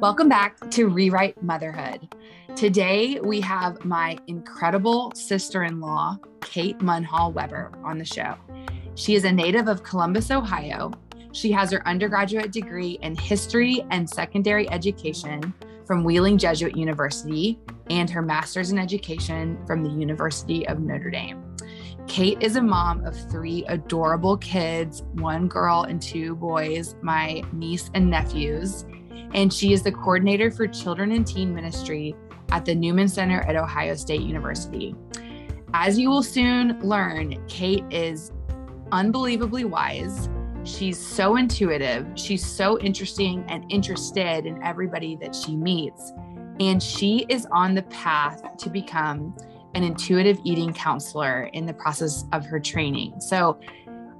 Welcome back to Rewrite Motherhood. Today we have my incredible sister in law, Kate Munhall Weber, on the show. She is a native of Columbus, Ohio. She has her undergraduate degree in history and secondary education from Wheeling Jesuit University and her master's in education from the University of Notre Dame. Kate is a mom of three adorable kids one girl and two boys, my niece and nephews and she is the coordinator for children and teen ministry at the Newman Center at Ohio State University. As you will soon learn, Kate is unbelievably wise. She's so intuitive. She's so interesting and interested in everybody that she meets. And she is on the path to become an intuitive eating counselor in the process of her training. So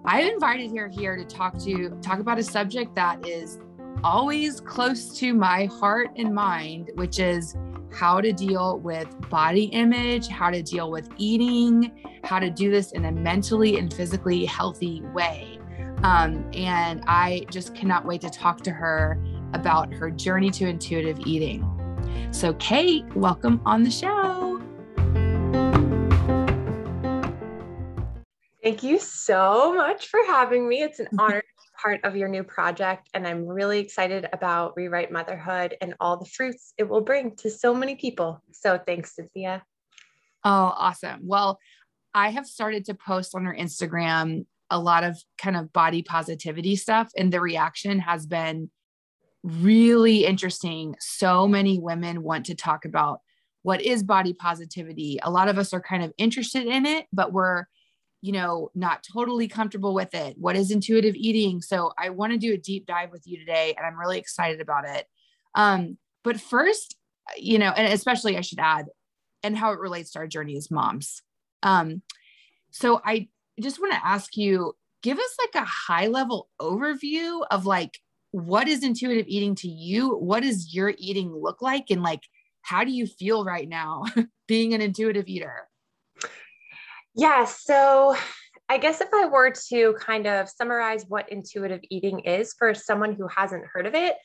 I've invited her here to talk to talk about a subject that is always close to my heart and mind, which is how to deal with body image, how to deal with eating, how to do this in a mentally and physically healthy way. Um, and I just cannot wait to talk to her about her journey to intuitive eating. So, Kate, welcome on the show. Thank you so much for having me. It's an honor to be part of your new project. And I'm really excited about Rewrite Motherhood and all the fruits it will bring to so many people. So thanks, Cynthia. Oh, awesome. Well, I have started to post on her Instagram a lot of kind of body positivity stuff, and the reaction has been really interesting. So many women want to talk about what is body positivity. A lot of us are kind of interested in it, but we're you know, not totally comfortable with it. What is intuitive eating? So I want to do a deep dive with you today, and I'm really excited about it. Um, but first, you know, and especially I should add, and how it relates to our journey as moms. Um, so I just want to ask you, give us like a high level overview of like what is intuitive eating to you? What does your eating look like? And like, how do you feel right now being an intuitive eater? Yeah. So I guess if I were to kind of summarize what intuitive eating is for someone who hasn't heard of it,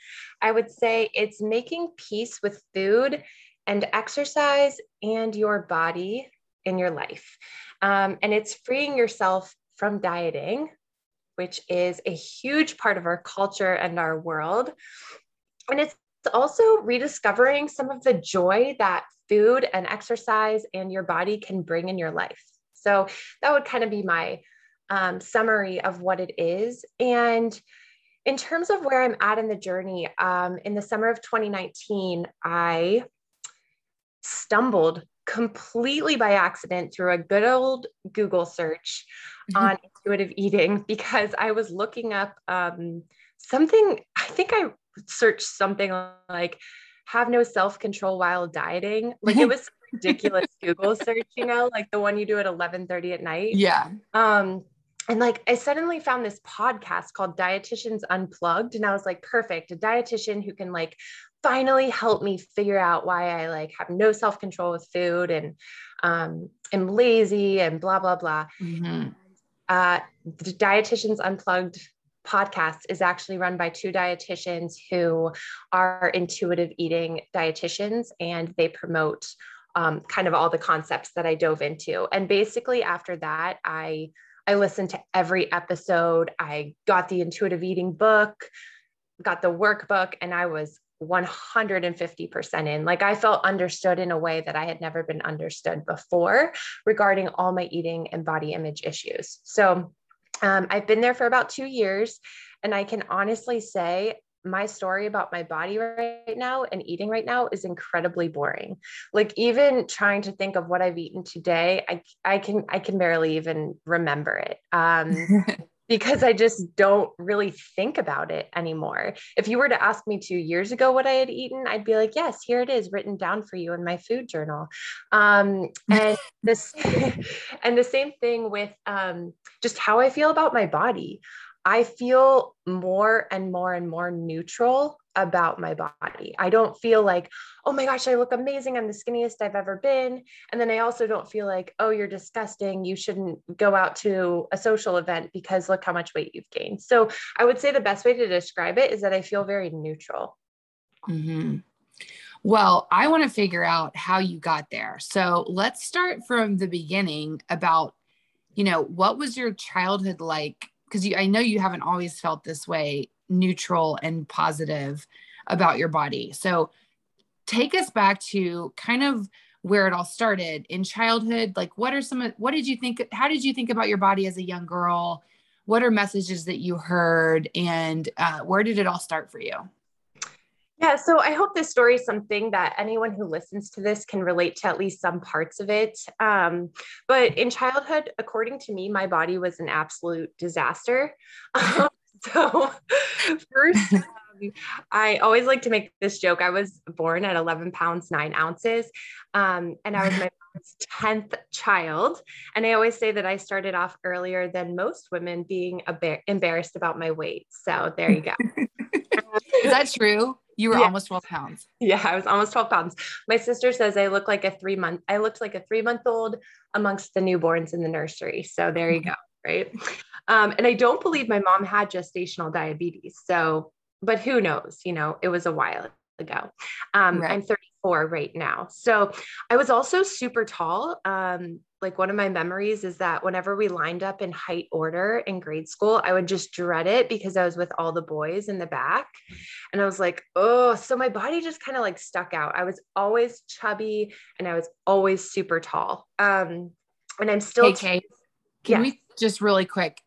I would say it's making peace with food and exercise and your body in your life. Um, and it's freeing yourself from dieting, which is a huge part of our culture and our world. And it's also rediscovering some of the joy that food and exercise and your body can bring in your life. So that would kind of be my um, summary of what it is. And in terms of where I'm at in the journey, um, in the summer of 2019, I stumbled completely by accident through a good old Google search mm-hmm. on intuitive eating because I was looking up um, something, I think I searched something like have no self control while dieting. Like it was ridiculous Google search, you know, like the one you do at 11 30 at night. Yeah. Um, and like I suddenly found this podcast called Dietitians Unplugged. And I was like, perfect, a dietitian who can like finally help me figure out why I like have no self-control with food and um am lazy and blah blah blah. Mm-hmm. Uh the Dietitians Unplugged podcast is actually run by two dietitians who are intuitive eating dietitians and they promote um, kind of all the concepts that I dove into. And basically after that, I I listened to every episode. I got the intuitive eating book, got the workbook, and I was 150% in. Like I felt understood in a way that I had never been understood before regarding all my eating and body image issues. So um, I've been there for about two years, and I can honestly say my story about my body right now and eating right now is incredibly boring. Like even trying to think of what I've eaten today, I I can I can barely even remember it. Um because I just don't really think about it anymore. If you were to ask me 2 years ago what I had eaten, I'd be like, "Yes, here it is written down for you in my food journal." Um and this and the same thing with um just how I feel about my body. I feel more and more and more neutral about my body. I don't feel like, oh my gosh, I look amazing. I'm the skinniest I've ever been. And then I also don't feel like, oh, you're disgusting. You shouldn't go out to a social event because look how much weight you've gained. So I would say the best way to describe it is that I feel very neutral. Mm-hmm. Well, I want to figure out how you got there. So let's start from the beginning about, you know, what was your childhood like? Because I know you haven't always felt this way, neutral and positive about your body. So take us back to kind of where it all started in childhood. Like, what are some, what did you think? How did you think about your body as a young girl? What are messages that you heard? And uh, where did it all start for you? Yeah, so I hope this story is something that anyone who listens to this can relate to at least some parts of it. Um, but in childhood, according to me, my body was an absolute disaster. Um, so, first, um, I always like to make this joke. I was born at 11 pounds, nine ounces, um, and I was my 10th child. And I always say that I started off earlier than most women being embarrassed about my weight. So, there you go. is that true? You were yeah. almost 12 pounds. Yeah, I was almost 12 pounds. My sister says I look like a three month, I looked like a three month old amongst the newborns in the nursery. So there you go. Right. Um, and I don't believe my mom had gestational diabetes. So, but who knows? You know, it was a while ago. Um, right. I'm 34 right now. So I was also super tall. Um, like one of my memories is that whenever we lined up in height order in grade school, I would just dread it because I was with all the boys in the back. And I was like, oh, so my body just kind of like stuck out. I was always chubby and I was always super tall. Um, and I'm still. Hey, Kate, can we just really quick,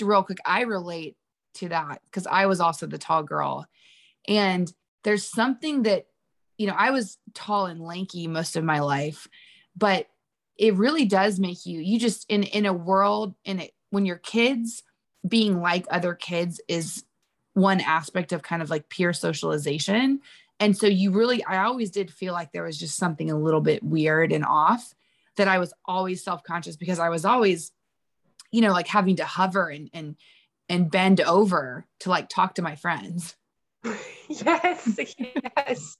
real quick? I relate to that because I was also the tall girl. And there's something that, you know, I was tall and lanky most of my life, but it really does make you you just in in a world in it when your kids being like other kids is one aspect of kind of like peer socialization. And so you really i always did feel like there was just something a little bit weird and off that i was always self-conscious because i was always you know like having to hover and and and bend over to like talk to my friends. Yes yes.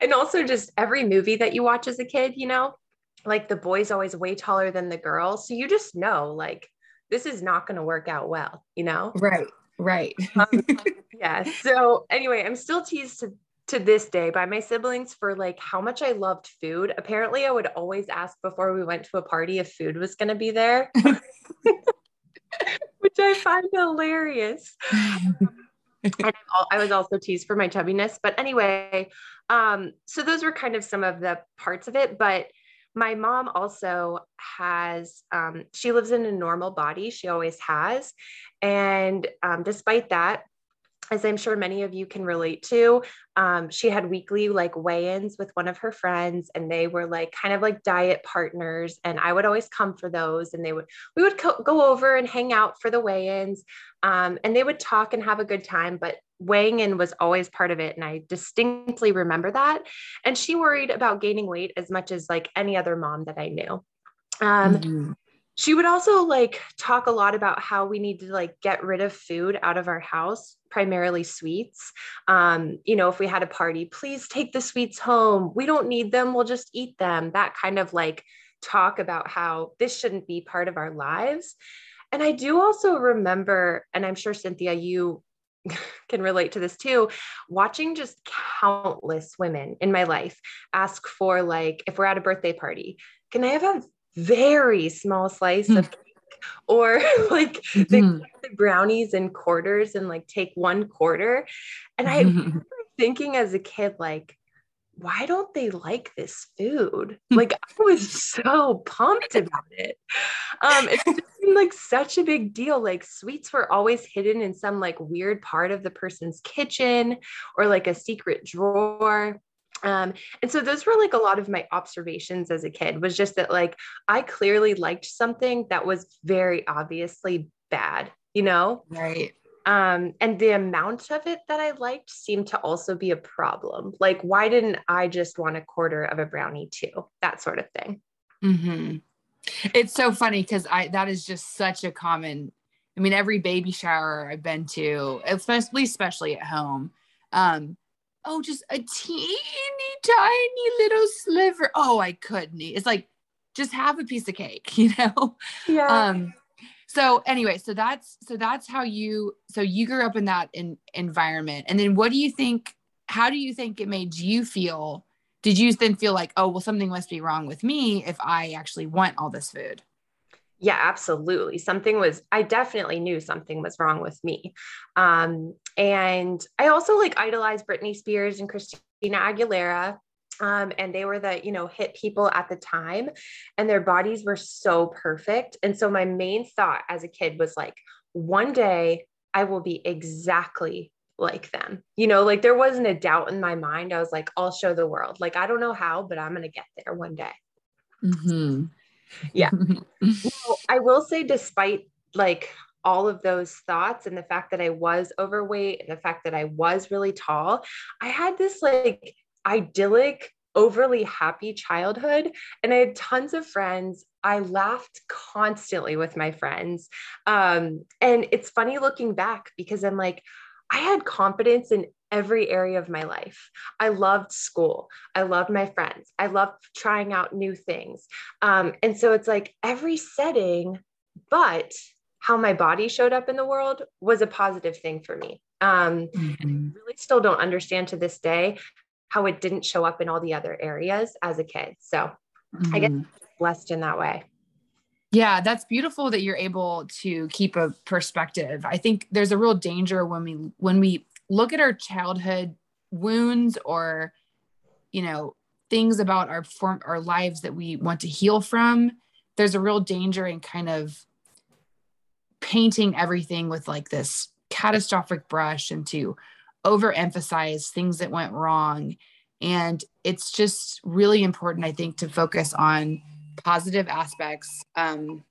And also just every movie that you watch as a kid you know like the boy's always way taller than the girl. So you just know, like, this is not going to work out well, you know? Right, right. um, yeah. So, anyway, I'm still teased to, to this day by my siblings for like how much I loved food. Apparently, I would always ask before we went to a party if food was going to be there, which I find hilarious. and I was also teased for my chubbiness. But anyway, um, so those were kind of some of the parts of it. But my mom also has um, she lives in a normal body. She always has. And um, despite that as i'm sure many of you can relate to um, she had weekly like weigh-ins with one of her friends and they were like kind of like diet partners and i would always come for those and they would we would co- go over and hang out for the weigh-ins um, and they would talk and have a good time but weighing in was always part of it and i distinctly remember that and she worried about gaining weight as much as like any other mom that i knew um, mm-hmm. She would also like talk a lot about how we need to like get rid of food out of our house primarily sweets. Um, you know if we had a party please take the sweets home. We don't need them. We'll just eat them. That kind of like talk about how this shouldn't be part of our lives. And I do also remember, and I'm sure Cynthia, you can relate to this too watching just countless women in my life ask for like if we're at a birthday party can i have a very small slice of hmm. cake or like mm-hmm. the brownies in quarters and like take one quarter and i am thinking as a kid like why don't they like this food? Like I was so pumped about it. Um, it seemed like such a big deal. Like sweets were always hidden in some like weird part of the person's kitchen or like a secret drawer. Um, and so those were like a lot of my observations as a kid was just that like I clearly liked something that was very obviously bad, you know? Right. Um, and the amount of it that I liked seemed to also be a problem. Like, why didn't I just want a quarter of a brownie too? That sort of thing. Mm-hmm. It's so funny because I that is just such a common. I mean, every baby shower I've been to, especially especially at home, Um, oh, just a teeny tiny little sliver. Oh, I couldn't eat. It's like just have a piece of cake, you know? Yeah. Um, so anyway, so that's so that's how you so you grew up in that in, environment. And then what do you think? How do you think it made you feel? Did you then feel like, oh, well, something must be wrong with me if I actually want all this food? Yeah, absolutely. Something was, I definitely knew something was wrong with me. Um, and I also like idolized Britney Spears and Christina Aguilera. Um, and they were the, you know, hit people at the time and their bodies were so perfect. And so my main thought as a kid was like, one day I will be exactly like them. You know, like there wasn't a doubt in my mind. I was like, I'll show the world. Like, I don't know how, but I'm going to get there one day. Mm-hmm. Yeah. well, I will say, despite like all of those thoughts and the fact that I was overweight and the fact that I was really tall, I had this like idyllic, overly happy childhood. And I had tons of friends. I laughed constantly with my friends. Um, and it's funny looking back because I'm like, I had confidence in every area of my life. I loved school. I loved my friends. I loved trying out new things. Um, and so it's like every setting, but how my body showed up in the world was a positive thing for me. Um, mm-hmm. really still don't understand to this day how it didn't show up in all the other areas as a kid. So mm-hmm. I get mm-hmm. blessed in that way. Yeah, that's beautiful that you're able to keep a perspective. I think there's a real danger when we when we look at our childhood wounds or you know things about our form our lives that we want to heal from. There's a real danger in kind of painting everything with like this catastrophic brush and to overemphasize things that went wrong. And it's just really important, I think, to focus on positive aspects, um,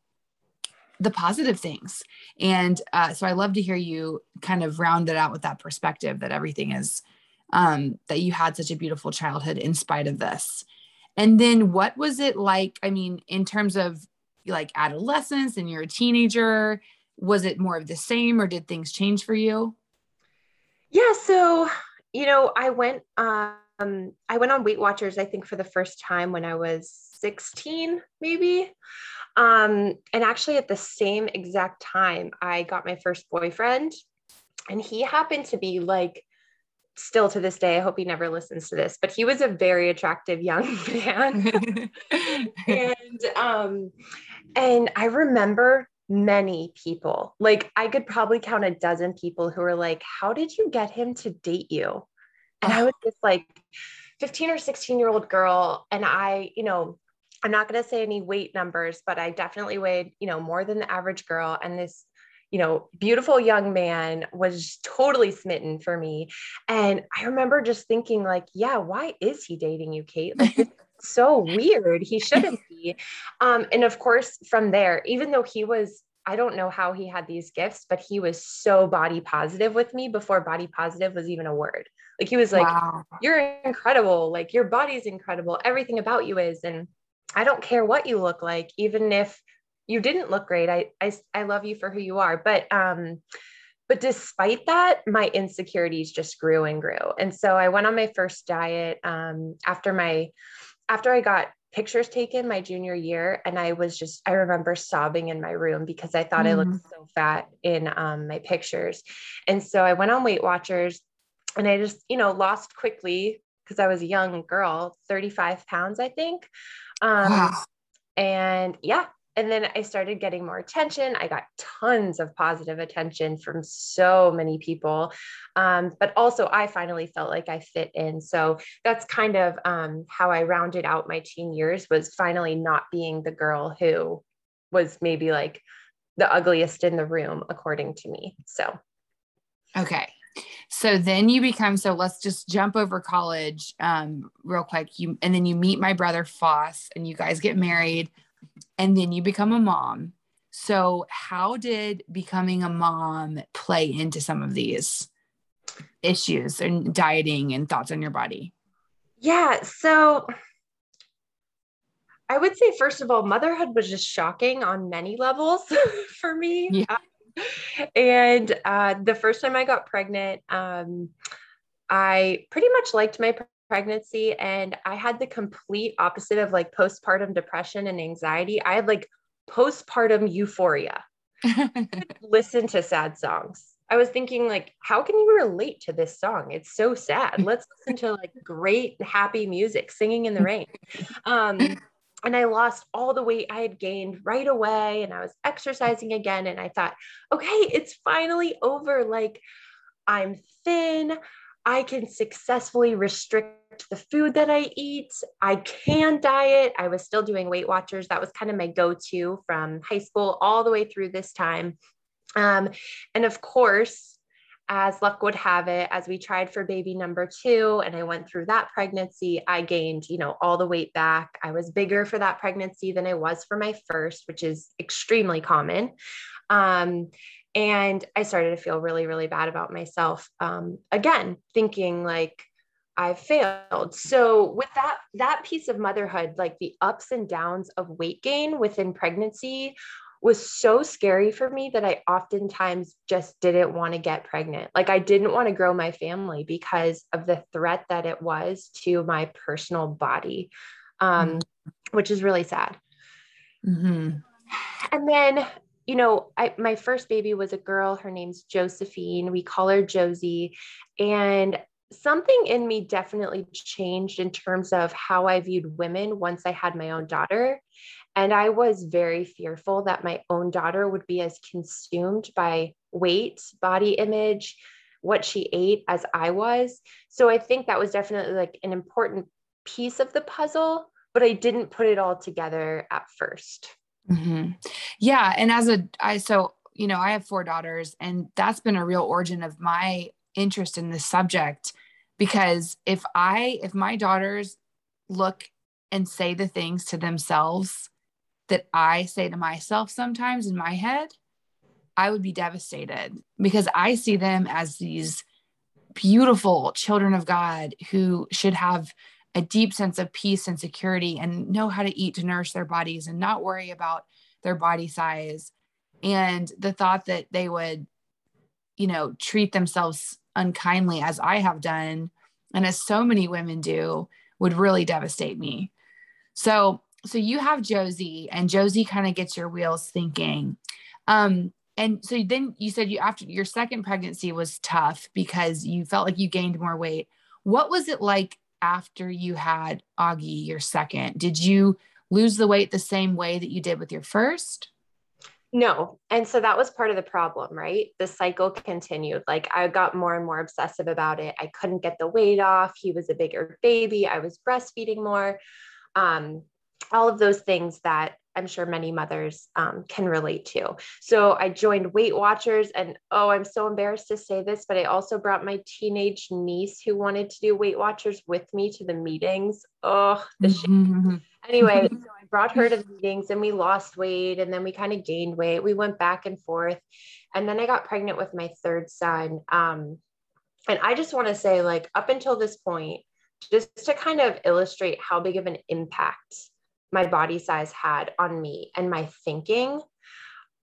the positive things. And uh, so I love to hear you kind of round it out with that perspective that everything is, um, that you had such a beautiful childhood in spite of this. And then what was it like? I mean, in terms of like adolescence and you're a teenager, was it more of the same or did things change for you? Yeah. So, you know, I went, um, I went on Weight Watchers, I think for the first time when I was 16, maybe. Um, and actually, at the same exact time, I got my first boyfriend, and he happened to be like, still to this day, I hope he never listens to this, but he was a very attractive young man. and um, and I remember many people, like I could probably count a dozen people who were like, How did you get him to date you? And I was just like 15 or 16 year old girl. And I, you know, I'm not going to say any weight numbers, but I definitely weighed, you know, more than the average girl. And this, you know, beautiful young man was totally smitten for me. And I remember just thinking, like, yeah, why is he dating you, Kate? Like, so weird. He shouldn't be. Um, and of course, from there, even though he was I don't know how he had these gifts, but he was so body positive with me before body positive was even a word. Like he was like, wow. You're incredible. Like your body's incredible. Everything about you is. And I don't care what you look like, even if you didn't look great. I, I, I love you for who you are. But, um, but despite that, my insecurities just grew and grew. And so I went on my first diet um, after my, after I got pictures taken my junior year and i was just i remember sobbing in my room because i thought mm. i looked mm. so fat in um, my pictures and so i went on weight watchers and i just you know lost quickly because i was a young girl 35 pounds i think um, wow. And yeah, and then I started getting more attention. I got tons of positive attention from so many people. Um, but also, I finally felt like I fit in. So that's kind of um, how I rounded out my teen years was finally not being the girl who was maybe like the ugliest in the room, according to me. So, okay. So then you become so let's just jump over college um, real quick. You and then you meet my brother Foss and you guys get married and then you become a mom. So how did becoming a mom play into some of these issues and dieting and thoughts on your body? Yeah, so I would say first of all motherhood was just shocking on many levels for me. Yeah and uh, the first time I got pregnant, um, I pretty much liked my pregnancy and I had the complete opposite of like postpartum depression and anxiety. I had like postpartum euphoria. listen to sad songs. I was thinking like how can you relate to this song? It's so sad. Let's listen to like great happy music singing in the rain. Um and I lost all the weight I had gained right away and I was exercising again and I thought, okay, it's finally over like I'm thin. I can successfully restrict the food that I eat. I can diet. I was still doing Weight Watchers. That was kind of my go to from high school all the way through this time. Um, and of course, as luck would have it, as we tried for baby number two and I went through that pregnancy, I gained, you know, all the weight back. I was bigger for that pregnancy than I was for my first, which is extremely common. Um, and I started to feel really, really bad about myself. Um, again, thinking like I failed. So with that, that piece of motherhood, like the ups and downs of weight gain within pregnancy was so scary for me that I oftentimes just didn't want to get pregnant. Like I didn't want to grow my family because of the threat that it was to my personal body, um, mm-hmm. which is really sad. Mm-hmm. And then you know, I, my first baby was a girl. Her name's Josephine. We call her Josie. And something in me definitely changed in terms of how I viewed women once I had my own daughter. And I was very fearful that my own daughter would be as consumed by weight, body image, what she ate as I was. So I think that was definitely like an important piece of the puzzle, but I didn't put it all together at first. Mm-hmm. Yeah. And as a, I, so, you know, I have four daughters, and that's been a real origin of my interest in this subject. Because if I, if my daughters look and say the things to themselves that I say to myself sometimes in my head, I would be devastated because I see them as these beautiful children of God who should have a deep sense of peace and security and know how to eat to nourish their bodies and not worry about their body size. And the thought that they would you know treat themselves unkindly as i have done and as so many women do would really devastate me. So so you have josie and josie kind of gets your wheels thinking. Um and so then you said you after your second pregnancy was tough because you felt like you gained more weight. What was it like after you had Augie, your second? Did you lose the weight the same way that you did with your first? No. And so that was part of the problem, right? The cycle continued. Like I got more and more obsessive about it. I couldn't get the weight off. He was a bigger baby. I was breastfeeding more. Um, all of those things that I'm sure many mothers um, can relate to. So I joined Weight Watchers, and oh, I'm so embarrassed to say this, but I also brought my teenage niece who wanted to do Weight Watchers with me to the meetings. Oh, the mm-hmm. Anyway, so I brought her to the meetings, and we lost weight, and then we kind of gained weight. We went back and forth, and then I got pregnant with my third son. Um, and I just want to say, like, up until this point, just to kind of illustrate how big of an impact my body size had on me and my thinking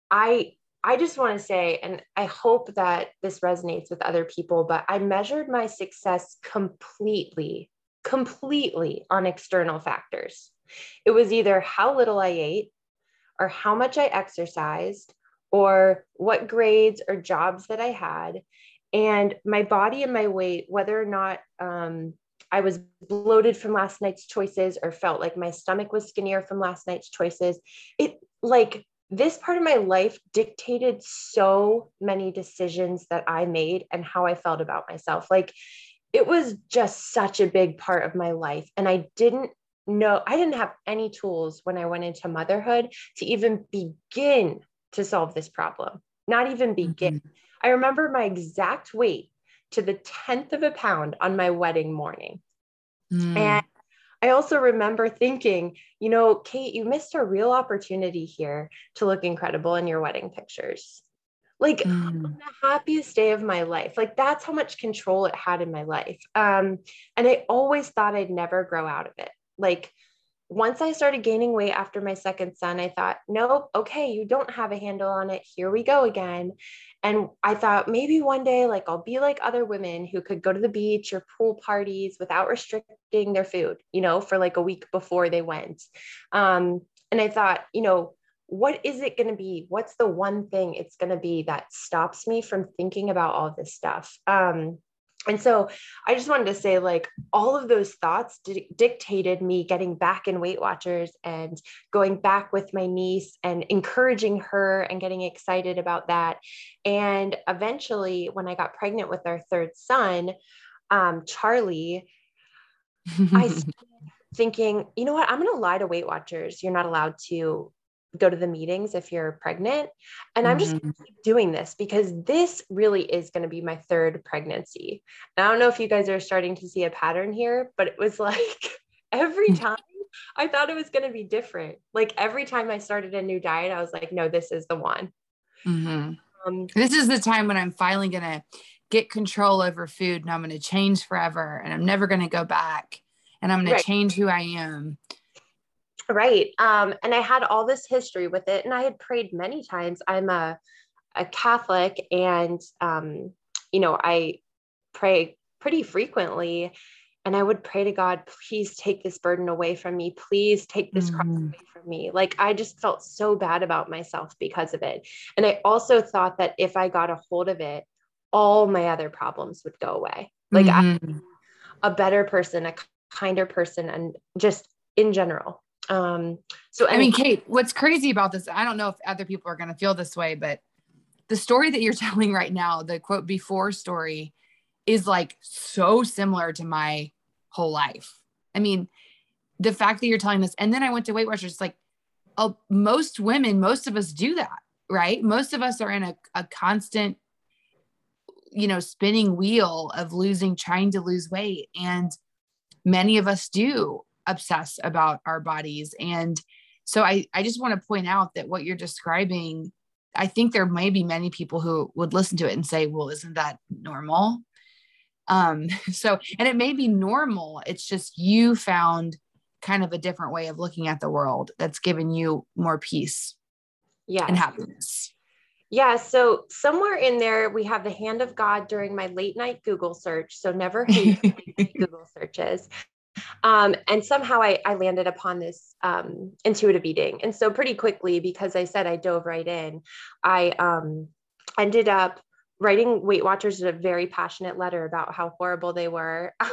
i i just want to say and i hope that this resonates with other people but i measured my success completely completely on external factors. It was either how little i ate or how much i exercised or what grades or jobs that i had and my body and my weight whether or not um, I was bloated from last night's choices or felt like my stomach was skinnier from last night's choices. It like this part of my life dictated so many decisions that I made and how I felt about myself. Like it was just such a big part of my life. And I didn't know, I didn't have any tools when I went into motherhood to even begin to solve this problem, not even begin. Mm-hmm. I remember my exact weight to the 10th of a pound on my wedding morning. Mm. And I also remember thinking, you know, Kate, you missed a real opportunity here to look incredible in your wedding pictures. Like mm. on the happiest day of my life. Like that's how much control it had in my life. Um, and I always thought I'd never grow out of it. Like once I started gaining weight after my second son, I thought, nope, okay, you don't have a handle on it. Here we go again. And I thought maybe one day, like, I'll be like other women who could go to the beach or pool parties without restricting their food, you know, for like a week before they went. Um, and I thought, you know, what is it going to be? What's the one thing it's going to be that stops me from thinking about all this stuff? Um, and so I just wanted to say, like, all of those thoughts di- dictated me getting back in Weight Watchers and going back with my niece and encouraging her and getting excited about that. And eventually, when I got pregnant with our third son, um, Charlie, I started thinking, you know what? I'm going to lie to Weight Watchers. You're not allowed to go to the meetings if you're pregnant. And I'm just mm-hmm. doing this because this really is going to be my third pregnancy. And I don't know if you guys are starting to see a pattern here, but it was like every mm. time I thought it was going to be different. Like every time I started a new diet, I was like, no, this is the one. Mm-hmm. Um, this is the time when I'm finally going to get control over food and I'm going to change forever and I'm never going to go back and I'm going right. to change who I am. Right. Um, and I had all this history with it, and I had prayed many times. I'm a, a Catholic, and um, you know, I pray pretty frequently. And I would pray to God, please take this burden away from me. Please take this mm-hmm. cross away from me. Like I just felt so bad about myself because of it. And I also thought that if I got a hold of it, all my other problems would go away. Like mm-hmm. I, a better person, a kinder person, and just in general. Um, so I mean, Kate, what's crazy about this, I don't know if other people are going to feel this way, but the story that you're telling right now, the quote before story, is like so similar to my whole life. I mean, the fact that you're telling this, and then I went to Weight Watchers, like uh, most women, most of us do that, right? Most of us are in a, a constant, you know, spinning wheel of losing, trying to lose weight. And many of us do obsess about our bodies. And so I, I just want to point out that what you're describing, I think there may be many people who would listen to it and say, well, isn't that normal? Um, so, and it may be normal. It's just you found kind of a different way of looking at the world that's given you more peace yeah. and happiness. Yeah. So somewhere in there, we have the hand of God during my late night Google search. So never hate Google searches. Um, and somehow I, I, landed upon this um, intuitive eating. And so pretty quickly, because I said I dove right in, I um, ended up writing Weight Watchers a very passionate letter about how horrible they were.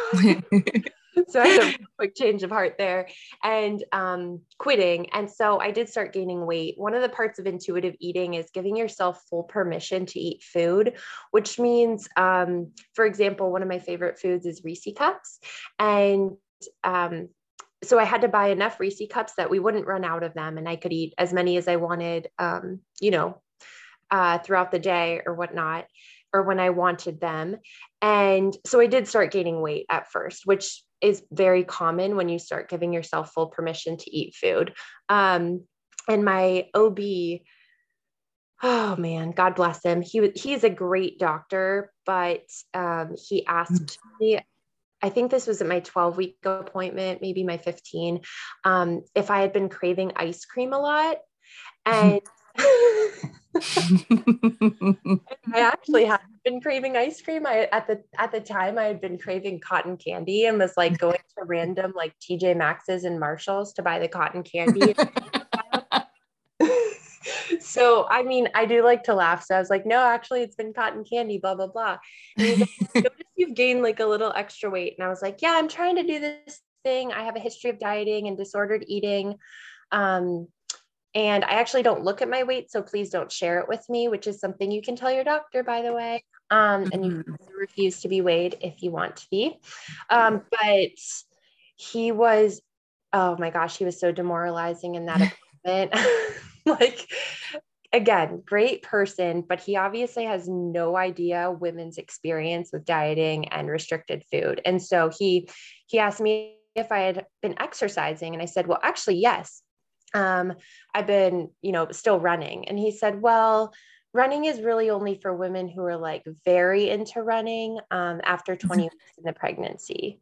so I had a quick change of heart there and um, quitting. And so I did start gaining weight. One of the parts of intuitive eating is giving yourself full permission to eat food, which means, um, for example, one of my favorite foods is Reese cups. And um, so I had to buy enough Reese cups that we wouldn't run out of them and I could eat as many as I wanted, um, you know, uh, throughout the day or whatnot, or when I wanted them. And so I did start gaining weight at first, which is very common when you start giving yourself full permission to eat food. Um, and my OB, oh man, God bless him. He he's a great doctor, but um, he asked me I think this was at my 12 week appointment, maybe my 15, um, if I had been craving ice cream a lot. And I actually had been craving ice cream. I at the at the time I had been craving cotton candy and was like going to random like TJ Maxx's and Marshalls to buy the cotton candy. so I mean, I do like to laugh. So I was like, no, actually, it's been cotton candy, blah blah blah. Like, Notice you've gained like a little extra weight, and I was like, yeah, I'm trying to do this thing. I have a history of dieting and disordered eating. Um, and I actually don't look at my weight, so please don't share it with me, which is something you can tell your doctor, by the way. Um, and you mm-hmm. refuse to be weighed if you want to be. Um, but he was, oh my gosh, he was so demoralizing in that appointment. like again, great person, but he obviously has no idea women's experience with dieting and restricted food. And so he he asked me if I had been exercising and I said, "Well, actually, yes. Um, I've been, you know, still running." And he said, "Well, running is really only for women who are like very into running um, after 20 mm-hmm. weeks in the pregnancy."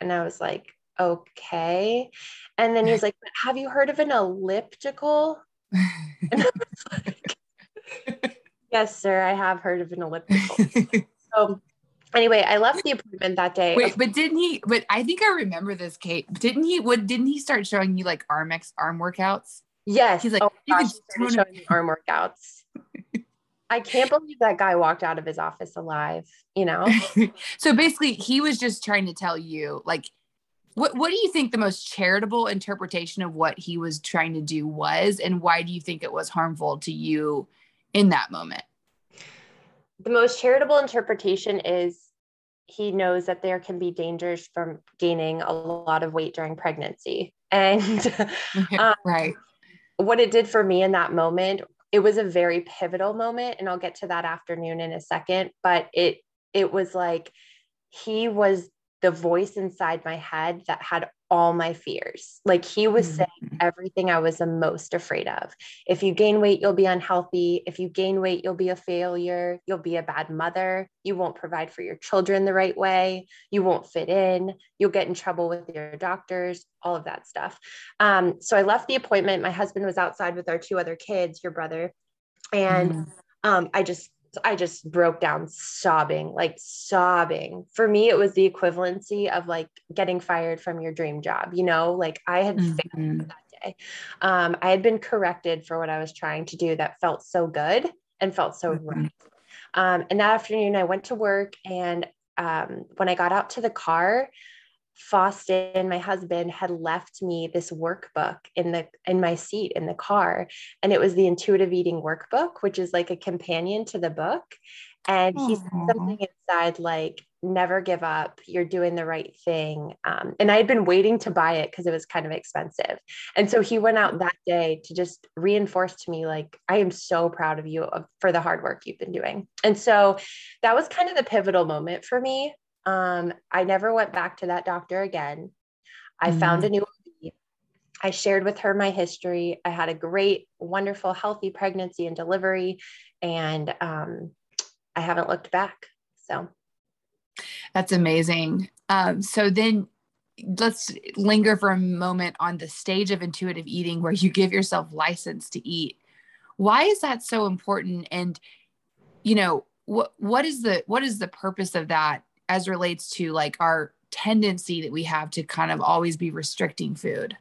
And I was like, okay. And then he's like, have you heard of an elliptical? Like, yes, sir, I have heard of an elliptical. so anyway, I left the appointment that day. Wait, but didn't he? But I think I remember this, Kate. Didn't he? What didn't he start showing you like arm ex arm workouts? Yes. He's like, oh you gosh, can showing me arm workouts. I can't believe that guy walked out of his office alive, you know? so basically, he was just trying to tell you, like, what what do you think the most charitable interpretation of what he was trying to do was, and why do you think it was harmful to you in that moment? The most charitable interpretation is he knows that there can be dangers from gaining a lot of weight during pregnancy. And um, right. What it did for me in that moment, it was a very pivotal moment. And I'll get to that afternoon in a second. But it it was like he was the voice inside my head that had all my fears. Like he was mm-hmm. saying everything I was the most afraid of. If you gain weight, you'll be unhealthy. If you gain weight, you'll be a failure. You'll be a bad mother. You won't provide for your children the right way. You won't fit in. You'll get in trouble with your doctors, all of that stuff. Um, so I left the appointment. My husband was outside with our two other kids, your brother. And mm-hmm. um, I just I just broke down sobbing, like sobbing. For me, it was the equivalency of like getting fired from your dream job. You know, like I had mm-hmm. failed that day. Um, I had been corrected for what I was trying to do that felt so good and felt so mm-hmm. right. Um, and that afternoon, I went to work. And um, when I got out to the car, Faustin, my husband, had left me this workbook in the in my seat in the car, and it was the intuitive eating workbook, which is like a companion to the book. And he said something inside like, "Never give up. You're doing the right thing." Um, and I had been waiting to buy it because it was kind of expensive. And so he went out that day to just reinforce to me, like, "I am so proud of you for the hard work you've been doing." And so that was kind of the pivotal moment for me um, I never went back to that doctor again. I mm-hmm. found a new I shared with her my history. I had a great, wonderful, healthy pregnancy and delivery, and um, I haven't looked back. So that's amazing. Um, so then let's linger for a moment on the stage of intuitive eating where you give yourself license to eat. Why is that so important? And you know what what is the what is the purpose of that as relates to like our tendency that we have to kind of always be restricting food?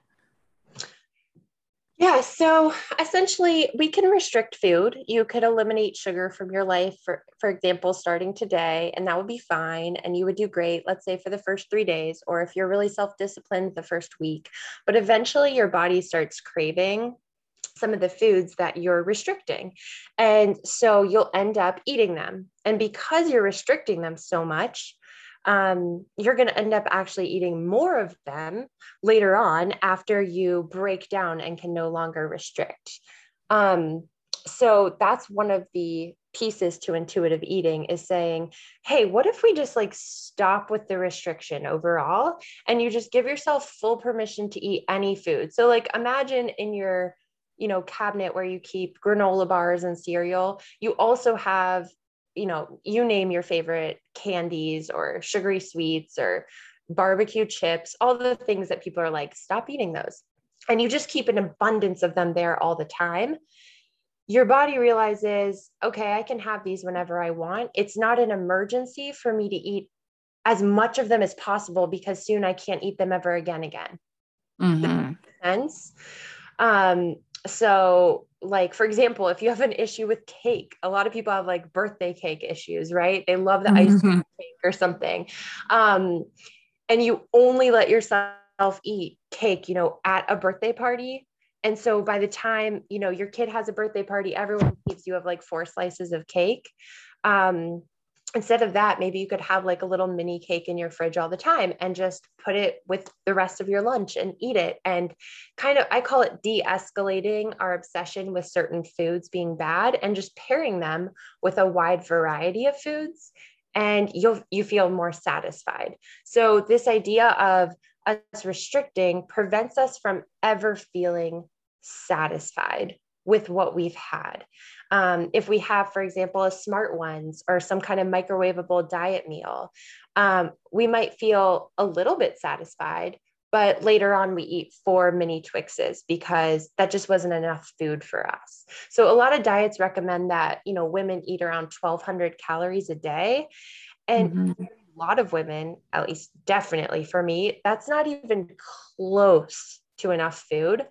Yeah, so essentially, we can restrict food. You could eliminate sugar from your life, for, for example, starting today, and that would be fine. And you would do great, let's say, for the first three days, or if you're really self disciplined, the first week. But eventually, your body starts craving some of the foods that you're restricting. And so you'll end up eating them. And because you're restricting them so much, um, you're going to end up actually eating more of them later on after you break down and can no longer restrict. Um, so that's one of the pieces to intuitive eating is saying, hey, what if we just like stop with the restriction overall and you just give yourself full permission to eat any food? So, like, imagine in your you know cabinet where you keep granola bars and cereal. You also have you know you name your favorite candies or sugary sweets or barbecue chips all the things that people are like stop eating those. And you just keep an abundance of them there all the time. Your body realizes okay i can have these whenever i want. It's not an emergency for me to eat as much of them as possible because soon i can't eat them ever again again. Mm-hmm. sense? Um so like for example if you have an issue with cake a lot of people have like birthday cake issues right? They love the mm-hmm. ice cream cake or something. Um, and you only let yourself eat cake you know at a birthday party. And so by the time you know your kid has a birthday party everyone keeps you have like four slices of cake. Um, instead of that, maybe you could have like a little mini cake in your fridge all the time and just put it with the rest of your lunch and eat it. And kind of, I call it de escalating our obsession with certain foods being bad and just pairing them with a wide variety of foods. And you'll you feel more satisfied. So this idea of us restricting prevents us from ever feeling satisfied with what we've had. Um, if we have, for example, a smart ones or some kind of microwavable diet meal, um, we might feel a little bit satisfied, but later on we eat four mini Twixes because that just wasn't enough food for us. So a lot of diets recommend that, you know, women eat around 1200 calories a day. And mm-hmm. a lot of women, at least definitely for me, that's not even close to enough food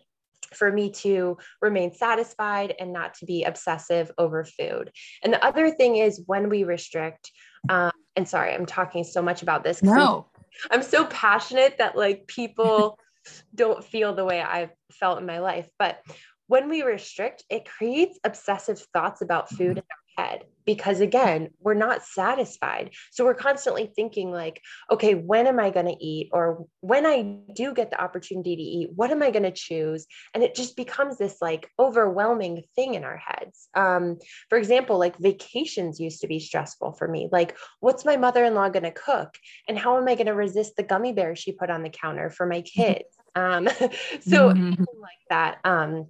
for me to remain satisfied and not to be obsessive over food. And the other thing is when we restrict, um, and sorry, I'm talking so much about this. No. I'm so passionate that like people don't feel the way I've felt in my life. But when we restrict, it creates obsessive thoughts about food head because again, we're not satisfied. So we're constantly thinking like, okay, when am I going to eat or when I do get the opportunity to eat, what am I going to choose? And it just becomes this like overwhelming thing in our heads. Um, for example, like vacations used to be stressful for me. Like, what's my mother-in-law going to cook and how am I going to resist the gummy bear she put on the counter for my kids? Um, so mm-hmm. like that. Um,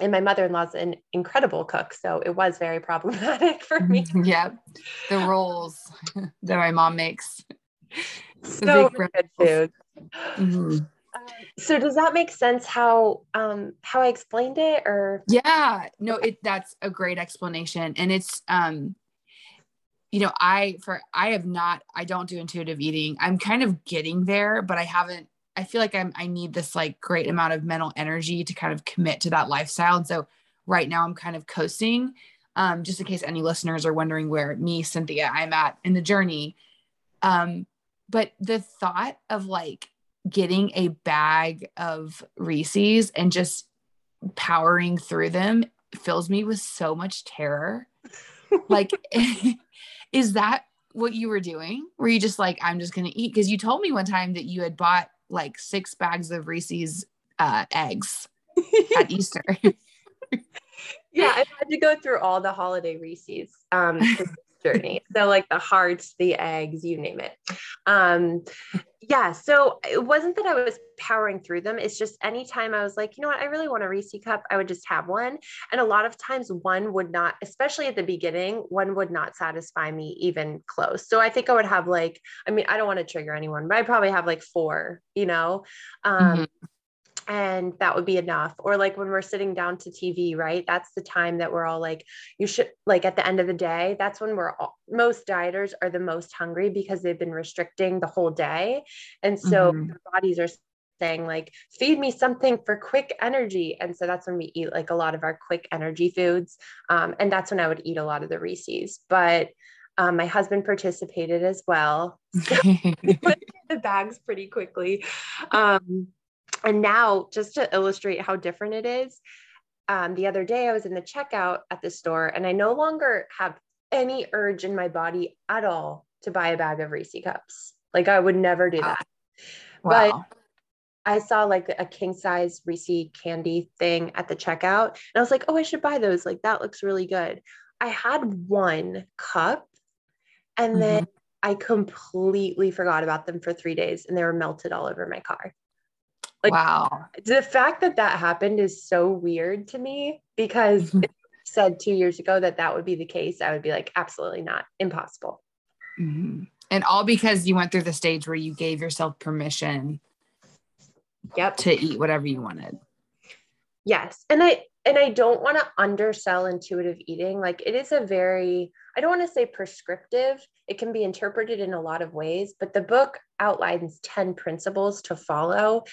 and my mother-in-law's an incredible cook so it was very problematic for me. Yeah the rolls that my mom makes. So good food. Mm-hmm. uh, so does that make sense how um how i explained it or? Yeah no it that's a great explanation and it's um you know i for i have not i don't do intuitive eating. I'm kind of getting there but i haven't I feel like I'm I need this like great amount of mental energy to kind of commit to that lifestyle. And so right now I'm kind of coasting. Um, just in case any listeners are wondering where me, Cynthia, I'm at in the journey. Um, but the thought of like getting a bag of Reese's and just powering through them fills me with so much terror. like, is that what you were doing? Were you just like, I'm just going to eat? Because you told me one time that you had bought like six bags of Reese's uh, eggs at Easter. yeah, I had to go through all the holiday Reese's um, journey. So like the hearts, the eggs, you name it. Um, yeah, so it wasn't that I was powering through them. It's just anytime I was like, you know what, I really want a Reese cup, I would just have one. And a lot of times one would not, especially at the beginning, one would not satisfy me even close. So I think I would have like, I mean, I don't want to trigger anyone, but I probably have like four, you know. Um, mm-hmm and that would be enough or like when we're sitting down to tv right that's the time that we're all like you should like at the end of the day that's when we're all, most dieters are the most hungry because they've been restricting the whole day and so mm-hmm. their bodies are saying like feed me something for quick energy and so that's when we eat like a lot of our quick energy foods um, and that's when i would eat a lot of the reese's but um, my husband participated as well. the bags pretty quickly. Um, and now, just to illustrate how different it is, um, the other day I was in the checkout at the store and I no longer have any urge in my body at all to buy a bag of Reese cups. Like I would never do that. Wow. But I saw like a king size Reese candy thing at the checkout and I was like, oh, I should buy those. Like that looks really good. I had one cup and mm-hmm. then I completely forgot about them for three days and they were melted all over my car. Like, wow. The fact that that happened is so weird to me because mm-hmm. said two years ago that that would be the case, I would be like, absolutely not, impossible. Mm-hmm. And all because you went through the stage where you gave yourself permission yep. to eat whatever you wanted. Yes. And I, and I don't want to undersell intuitive eating. Like it is a very, I don't want to say prescriptive. It can be interpreted in a lot of ways, but the book outlines 10 principles to follow.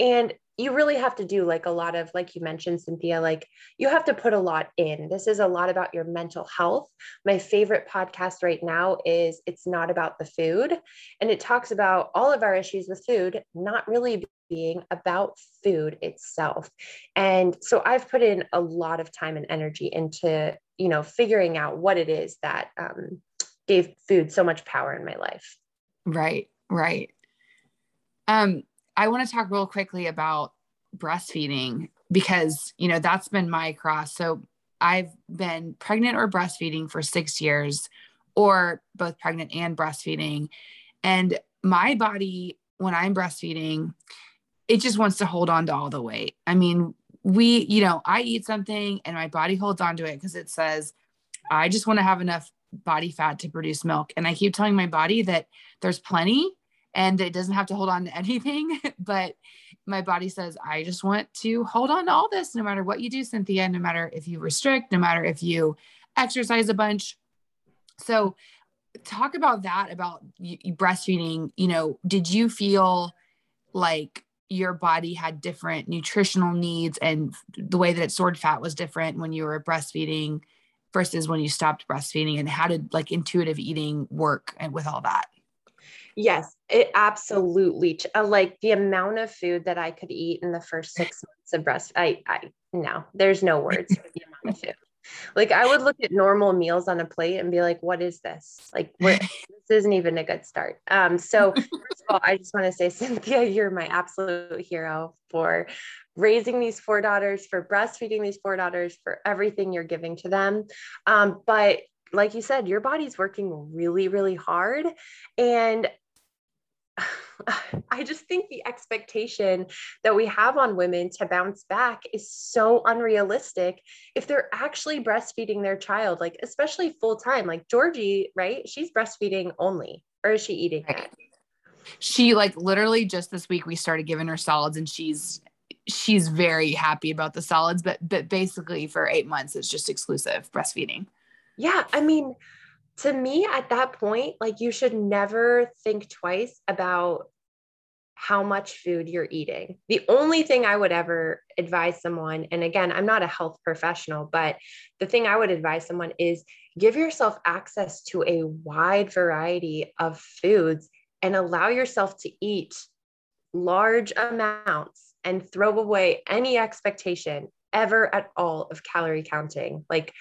And you really have to do like a lot of, like you mentioned, Cynthia, like you have to put a lot in. This is a lot about your mental health. My favorite podcast right now is It's Not About the Food. And it talks about all of our issues with food, not really being about food itself. And so I've put in a lot of time and energy into, you know, figuring out what it is that um, gave food so much power in my life. Right, right. Um, I want to talk real quickly about breastfeeding because, you know, that's been my cross. So I've been pregnant or breastfeeding for six years, or both pregnant and breastfeeding. And my body, when I'm breastfeeding, it just wants to hold on to all the weight. I mean, we, you know, I eat something and my body holds on to it because it says, I just want to have enough body fat to produce milk. And I keep telling my body that there's plenty and it doesn't have to hold on to anything. but my body says, I just want to hold on to all this, no matter what you do, Cynthia, no matter if you restrict, no matter if you exercise a bunch. So, talk about that about breastfeeding. You know, did you feel like your body had different nutritional needs and the way that it stored fat was different when you were breastfeeding versus when you stopped breastfeeding and how did like intuitive eating work and with all that? Yes it absolutely uh, like the amount of food that i could eat in the first six months of breast i i no there's no words for the amount of food like I would look at normal meals on a plate and be like, what is this? Like this isn't even a good start. Um, so first of all, I just want to say, Cynthia, you're my absolute hero for raising these four daughters, for breastfeeding these four daughters, for everything you're giving to them. Um, but like you said, your body's working really, really hard. And I just think the expectation that we have on women to bounce back is so unrealistic if they're actually breastfeeding their child, like especially full time. Like Georgie, right? She's breastfeeding only, or is she eating right. She like literally just this week we started giving her solids and she's she's very happy about the solids, but but basically for eight months it's just exclusive breastfeeding. Yeah. I mean, to me at that point like you should never think twice about how much food you're eating. The only thing I would ever advise someone, and again, I'm not a health professional, but the thing I would advise someone is give yourself access to a wide variety of foods and allow yourself to eat large amounts and throw away any expectation ever at all of calorie counting. Like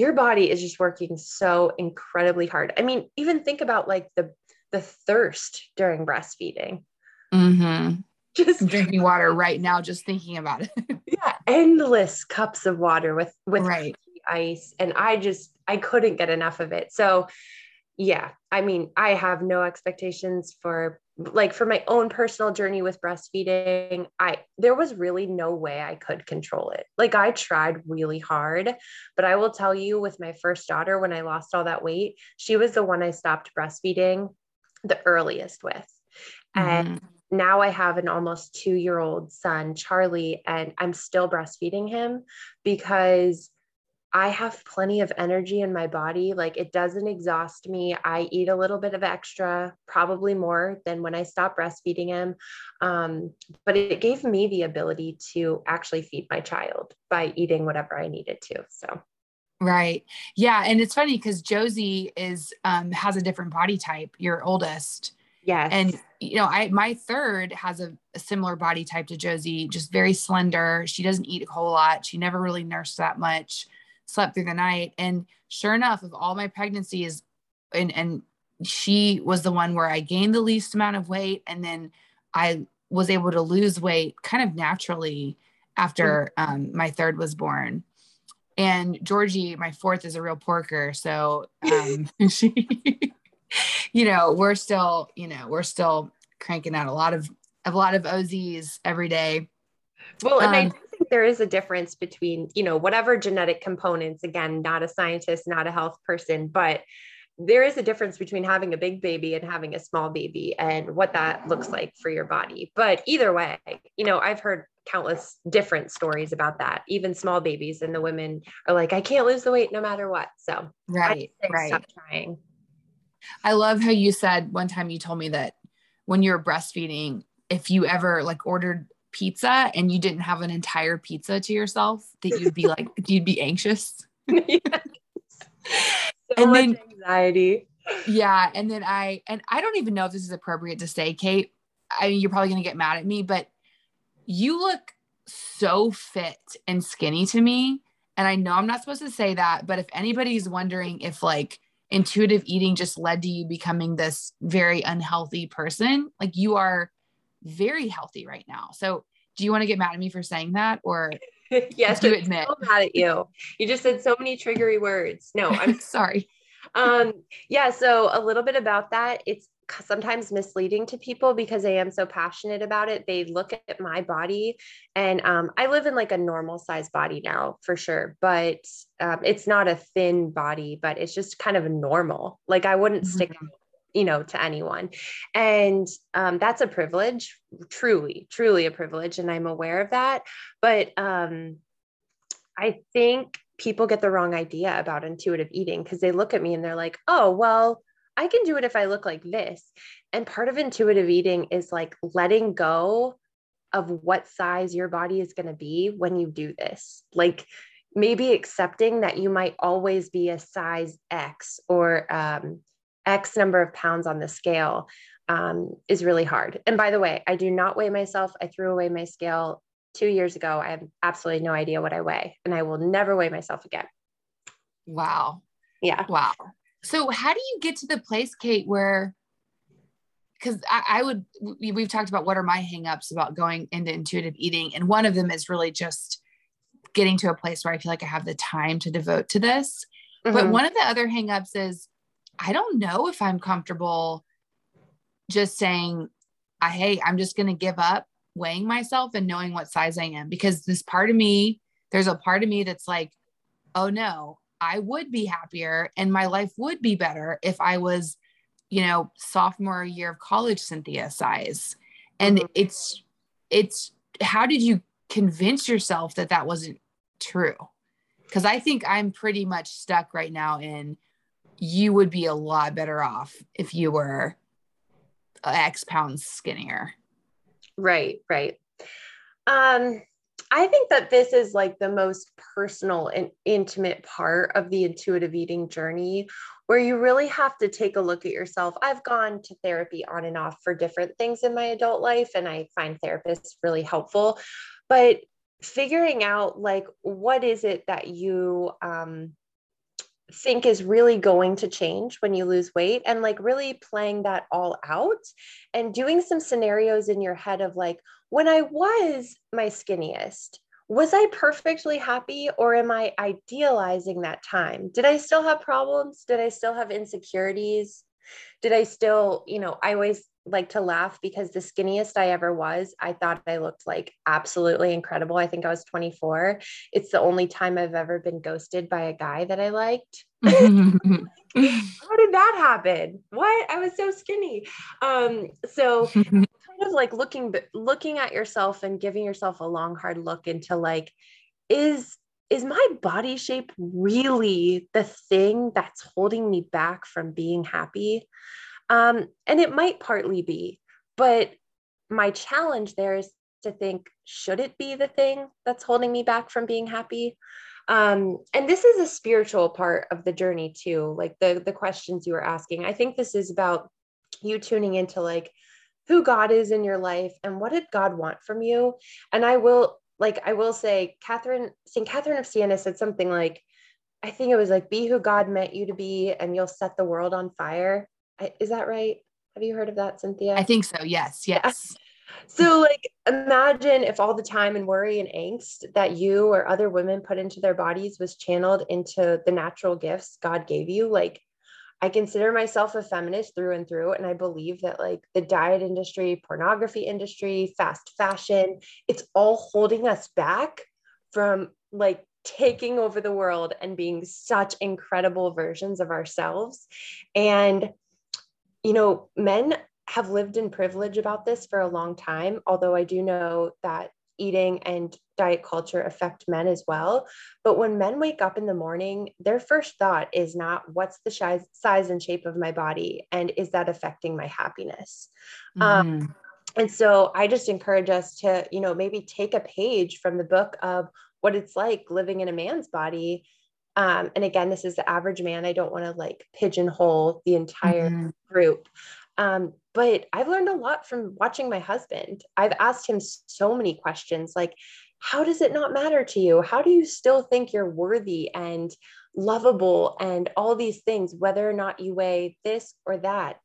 your body is just working so incredibly hard. I mean, even think about like the the thirst during breastfeeding. Mm-hmm. Just drinking water right now, just thinking about it. yeah, endless cups of water with with right. ice, and I just I couldn't get enough of it. So, yeah, I mean, I have no expectations for like for my own personal journey with breastfeeding i there was really no way i could control it like i tried really hard but i will tell you with my first daughter when i lost all that weight she was the one i stopped breastfeeding the earliest with mm-hmm. and now i have an almost 2 year old son charlie and i'm still breastfeeding him because I have plenty of energy in my body. Like it doesn't exhaust me. I eat a little bit of extra, probably more than when I stopped breastfeeding him. Um, but it gave me the ability to actually feed my child by eating whatever I needed to. So. Right. Yeah. And it's funny because Josie is, um, has a different body type, your oldest. Yes. And, you know, I, my third has a, a similar body type to Josie, just very slender. She doesn't eat a whole lot. She never really nursed that much slept through the night. And sure enough, of all my pregnancies, and and she was the one where I gained the least amount of weight, and then I was able to lose weight kind of naturally after mm. um, my third was born. And Georgie, my fourth, is a real porker. So um, she, you know, we're still, you know, we're still cranking out a lot of a lot of OZs every day. Well, and um, I there is a difference between, you know, whatever genetic components, again, not a scientist, not a health person, but there is a difference between having a big baby and having a small baby and what that looks like for your body. But either way, you know, I've heard countless different stories about that, even small babies, and the women are like, I can't lose the weight no matter what. So, right, right. Stop trying. I love how you said one time you told me that when you're breastfeeding, if you ever like ordered pizza and you didn't have an entire pizza to yourself, that you'd be like, you'd be anxious. yes. So and then anxiety. Yeah. And then I, and I don't even know if this is appropriate to say, Kate. I mean, you're probably going to get mad at me, but you look so fit and skinny to me. And I know I'm not supposed to say that, but if anybody's wondering if like intuitive eating just led to you becoming this very unhealthy person, like you are very healthy right now. So do you want to get mad at me for saying that or yes, do admit? So mad at you. You just said so many triggery words. No, I'm sorry. um, yeah. So a little bit about that. It's sometimes misleading to people because I am so passionate about it. They look at my body and um, I live in like a normal size body now for sure, but um, it's not a thin body, but it's just kind of normal. Like I wouldn't mm-hmm. stick you know to anyone. And um, that's a privilege truly truly a privilege and i'm aware of that. But um, i think people get the wrong idea about intuitive eating because they look at me and they're like oh well i can do it if i look like this. And part of intuitive eating is like letting go of what size your body is going to be when you do this. Like maybe accepting that you might always be a size x or um, X number of pounds on the scale um, is really hard. And by the way, I do not weigh myself. I threw away my scale two years ago. I have absolutely no idea what I weigh, and I will never weigh myself again. Wow. Yeah. Wow. So, how do you get to the place, Kate, where because I, I, would we've talked about what are my hangups about going into intuitive eating and one of them is really just getting to a place where i feel like i have the time to devote to this mm-hmm. but one of the other hangups is I don't know if I'm comfortable just saying, hey, I'm just going to give up weighing myself and knowing what size I am because this part of me, there's a part of me that's like, oh no, I would be happier and my life would be better if I was, you know, sophomore year of college Cynthia size. And mm-hmm. it's, it's, how did you convince yourself that that wasn't true? Because I think I'm pretty much stuck right now in, you would be a lot better off if you were X pounds skinnier. Right, right. Um, I think that this is like the most personal and intimate part of the intuitive eating journey where you really have to take a look at yourself. I've gone to therapy on and off for different things in my adult life, and I find therapists really helpful. But figuring out like what is it that you um, think is really going to change when you lose weight and like really playing that all out and doing some scenarios in your head of like when I was my skinniest was I perfectly happy or am I idealizing that time? Did I still have problems? Did I still have insecurities? Did I still, you know, I always like to laugh because the skinniest I ever was, I thought I looked like absolutely incredible. I think I was 24. It's the only time I've ever been ghosted by a guy that I liked. How did that happen? What? I was so skinny. Um, so kind of like looking looking at yourself and giving yourself a long hard look into like is is my body shape really the thing that's holding me back from being happy? Um, and it might partly be, but my challenge there is to think should it be the thing that's holding me back from being happy? Um, and this is a spiritual part of the journey too, like the the questions you were asking. I think this is about you tuning into like who God is in your life and what did God want from you. And I will like I will say, Catherine St. Catherine of Siena said something like, I think it was like, be who God meant you to be, and you'll set the world on fire. Is that right? Have you heard of that, Cynthia? I think so. Yes. Yes. So, like, imagine if all the time and worry and angst that you or other women put into their bodies was channeled into the natural gifts God gave you. Like, I consider myself a feminist through and through. And I believe that, like, the diet industry, pornography industry, fast fashion, it's all holding us back from like taking over the world and being such incredible versions of ourselves. And you know, men have lived in privilege about this for a long time, although I do know that eating and diet culture affect men as well. But when men wake up in the morning, their first thought is not what's the size, and shape of my body and is that affecting my happiness? Um, mm-hmm. Um, and so I just encourage us to, you know, maybe take a page from the book of what it's like living in a man's body um, and again, this is the average man. I don't want to like pigeonhole the entire mm-hmm. group. Um, but I've learned a lot from watching my husband. I've asked him so many questions like, how does it not matter to you? How do you still think you're worthy and lovable and all these things, whether or not you weigh this or that?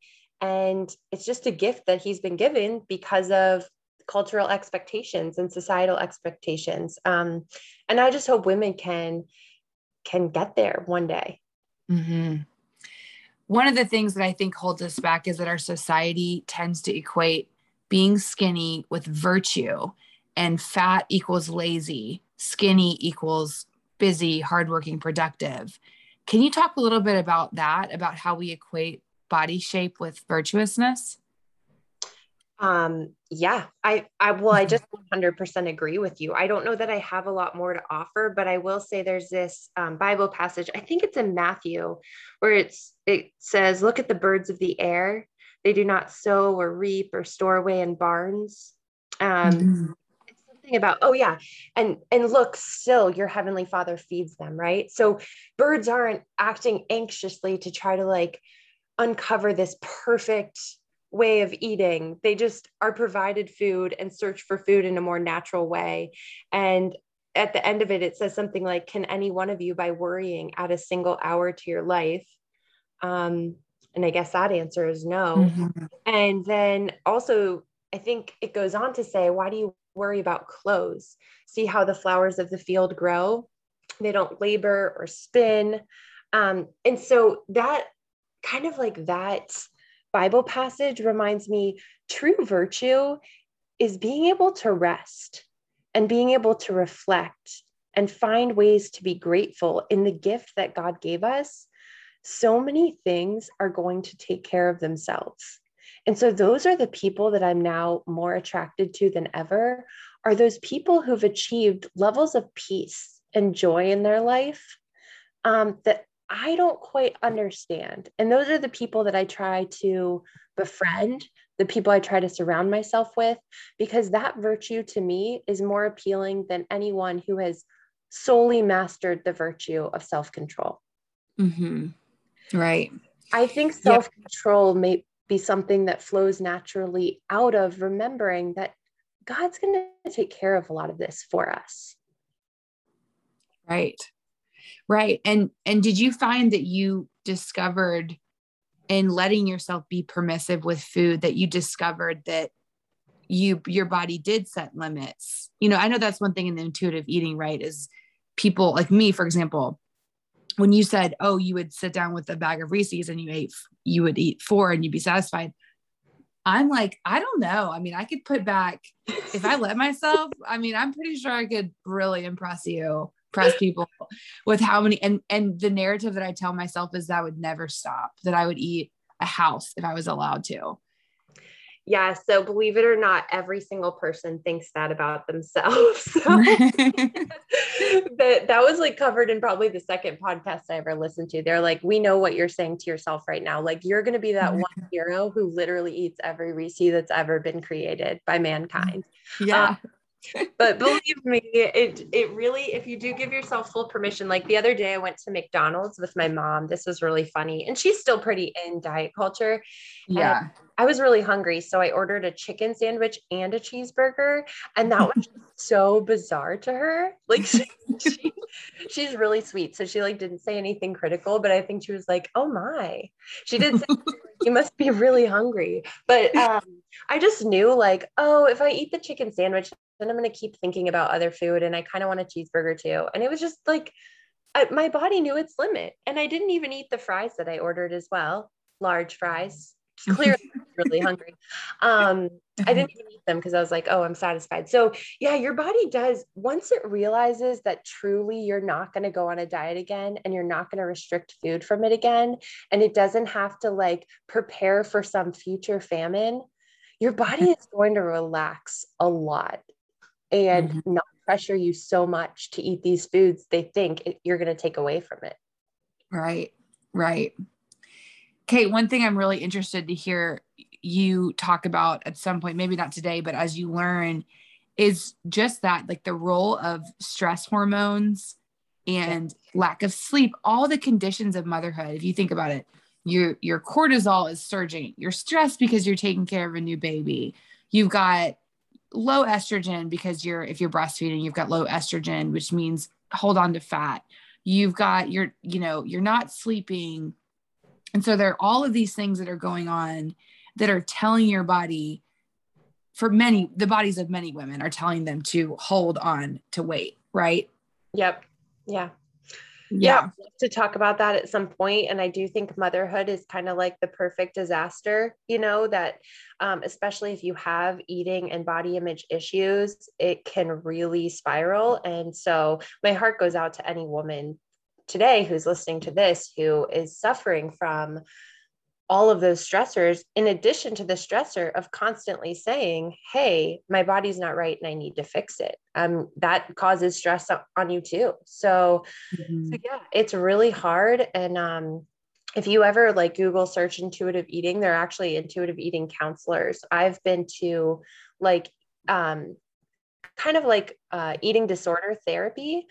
And it's just a gift that he's been given because of cultural expectations and societal expectations. Um, and I just hope women can can get there one day. Mm-hmm. One of the things that I think holds us back is that our society tends to equate being skinny with virtue, and fat equals lazy, skinny equals busy, hardworking, productive. Can you talk a little bit about that, about how we equate body shape with virtuousness? Um, yeah, I, I, well, I just 100% agree with you. I don't know that I have a lot more to offer, but I will say there's this um, Bible passage. I think it's in Matthew where it's, it says, look at the birds of the air. They do not sow or reap or store away in barns. Um, mm-hmm. It's something about, oh yeah. And, and look, still your heavenly father feeds them. Right. So birds aren't acting anxiously to try to like uncover this perfect way of eating. They just are provided food and search for food in a more natural way. And at the end of it, it says something like, Can any one of you, by worrying, add a single hour to your life? Um, and I guess that answer is no. Mm-hmm. And then also, I think it goes on to say, Why do you worry about clothes? See how the flowers of the field grow? They don't labor or spin. Um, and so that kind of like that Bible passage reminds me true virtue is being able to rest and being able to reflect and find ways to be grateful in the gift that God gave us. So many things are going to take care of themselves. And so those are the people that I'm now more attracted to than ever are those people who've achieved levels of peace and joy in their life um, that I don't quite understand. And those are the people that I try to befriend, the people I try to surround myself with, because that virtue to me is more appealing than anyone who has solely mastered the virtue of self control. Mm-hmm. Right. I think self control yep. may be something that flows naturally out of remembering that God's going to take care of a lot of this for us. Right. Right. And and did you find that you discovered in letting yourself be permissive with food that you discovered that you your body did set limits. You know, I know that's one thing in the intuitive eating, right? Is people like me, for example, when you said, "Oh, you would sit down with a bag of Reese's and you ate, you would eat four and you'd be satisfied." I'm like, I don't know. I mean, I could put back if I let myself. I mean, I'm pretty sure I could really impress you impress people with how many and and the narrative that I tell myself is that I would never stop, that I would eat a house if I was allowed to. Yeah, so believe it or not, every single person thinks that about themselves. So that that was like covered in probably the second podcast I ever listened to. They're like, we know what you're saying to yourself right now. Like you're gonna be that one hero who literally eats every Reese that's ever been created by mankind. Yeah. Um, but believe me, it it really, if you do give yourself full permission, like the other day I went to McDonald's with my mom. This was really funny. And she's still pretty in diet culture. Yeah. I was really hungry. So I ordered a chicken sandwich and a cheeseburger. And that was so bizarre to her. Like she, she, she's really sweet. So she like didn't say anything critical, but I think she was like, oh my. She did say you must be really hungry. But um, I just knew like, oh, if I eat the chicken sandwich, then I'm going to keep thinking about other food. And I kind of want a cheeseburger too. And it was just like, I, my body knew its limit. And I didn't even eat the fries that I ordered as well, large fries. Clearly, really hungry. Um, I didn't even eat them because I was like, oh, I'm satisfied. So, yeah, your body does, once it realizes that truly you're not going to go on a diet again and you're not going to restrict food from it again, and it doesn't have to like prepare for some future famine, your body is going to relax a lot and mm-hmm. not pressure you so much to eat these foods they think it, you're going to take away from it. Right, right. Kate, one thing I'm really interested to hear you talk about at some point, maybe not today, but as you learn, is just that like the role of stress hormones and lack of sleep, all the conditions of motherhood. If you think about it, your your cortisol is surging. You're stressed because you're taking care of a new baby. You've got low estrogen because you're if you're breastfeeding you've got low estrogen which means hold on to fat you've got you're you know you're not sleeping and so there are all of these things that are going on that are telling your body for many the bodies of many women are telling them to hold on to weight right yep yeah yeah. yeah to talk about that at some point and i do think motherhood is kind of like the perfect disaster you know that um, especially if you have eating and body image issues it can really spiral and so my heart goes out to any woman today who's listening to this who is suffering from all of those stressors in addition to the stressor of constantly saying hey my body's not right and i need to fix it. Um that causes stress on you too. So, mm-hmm. so yeah it's really hard. And um if you ever like google search intuitive eating they're actually intuitive eating counselors. I've been to like um kind of like uh, eating disorder therapy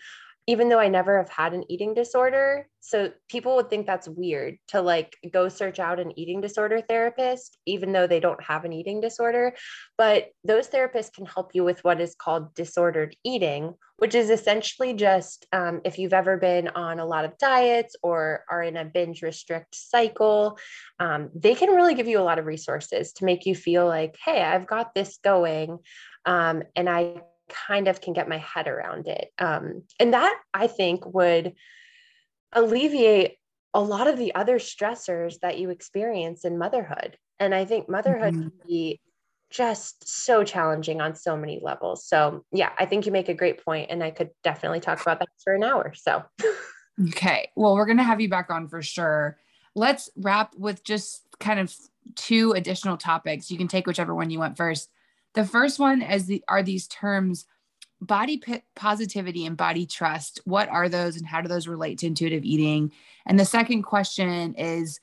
even though I never have had an eating disorder. So people would think that's weird to like go search out an eating disorder therapist, even though they don't have an eating disorder. But those therapists can help you with what is called disordered eating, which is essentially just um, if you've ever been on a lot of diets or are in a binge restrict cycle, um, they can really give you a lot of resources to make you feel like, hey, I've got this going. Um, and I kind of can get my head around it. Um, and that I think would alleviate a lot of the other stressors that you experience in motherhood. And I think motherhood mm-hmm. can be just so challenging on so many levels. So, yeah, I think you make a great point, and I could definitely talk about that for an hour. So, okay. Well, we're going to have you back on for sure. Let's wrap with just kind of two additional topics. You can take whichever one you want first. The first one is the are these terms body positivity and body trust. What are those and how do those relate to intuitive eating? And the second question is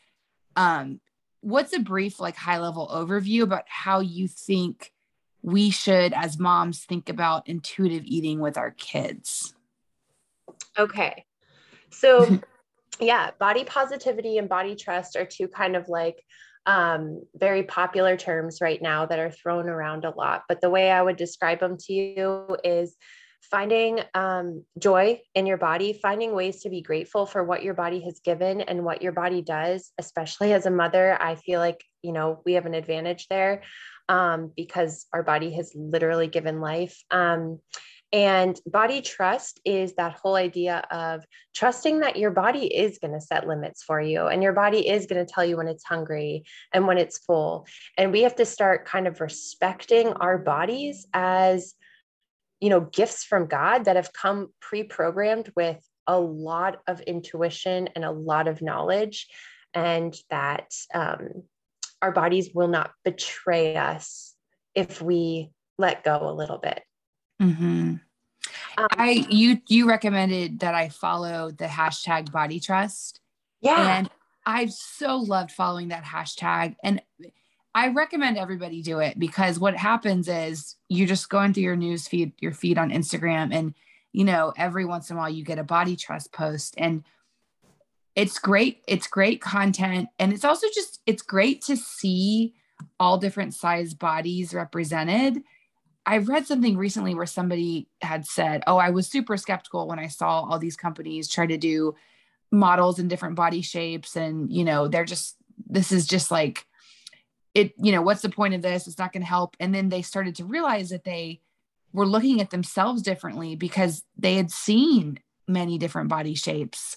um, what's a brief like high level overview about how you think we should as moms think about intuitive eating with our kids? Okay. So yeah, body positivity and body trust are two kind of like um, very popular terms right now that are thrown around a lot. But the way I would describe them to you is finding um, joy in your body, finding ways to be grateful for what your body has given and what your body does, especially as a mother. I feel like, you know, we have an advantage there um, because our body has literally given life. Um, and body trust is that whole idea of trusting that your body is going to set limits for you and your body is going to tell you when it's hungry and when it's full. And we have to start kind of respecting our bodies as, you know, gifts from God that have come pre programmed with a lot of intuition and a lot of knowledge, and that um, our bodies will not betray us if we let go a little bit. Mm-hmm. Um, I you you recommended that I follow the hashtag body trust. Yeah. And I've so loved following that hashtag. And I recommend everybody do it because what happens is you're just go into your news feed, your feed on Instagram, and you know, every once in a while you get a body trust post. And it's great, it's great content. And it's also just it's great to see all different size bodies represented I read something recently where somebody had said, Oh, I was super skeptical when I saw all these companies try to do models in different body shapes. And, you know, they're just, this is just like, it, you know, what's the point of this? It's not going to help. And then they started to realize that they were looking at themselves differently because they had seen many different body shapes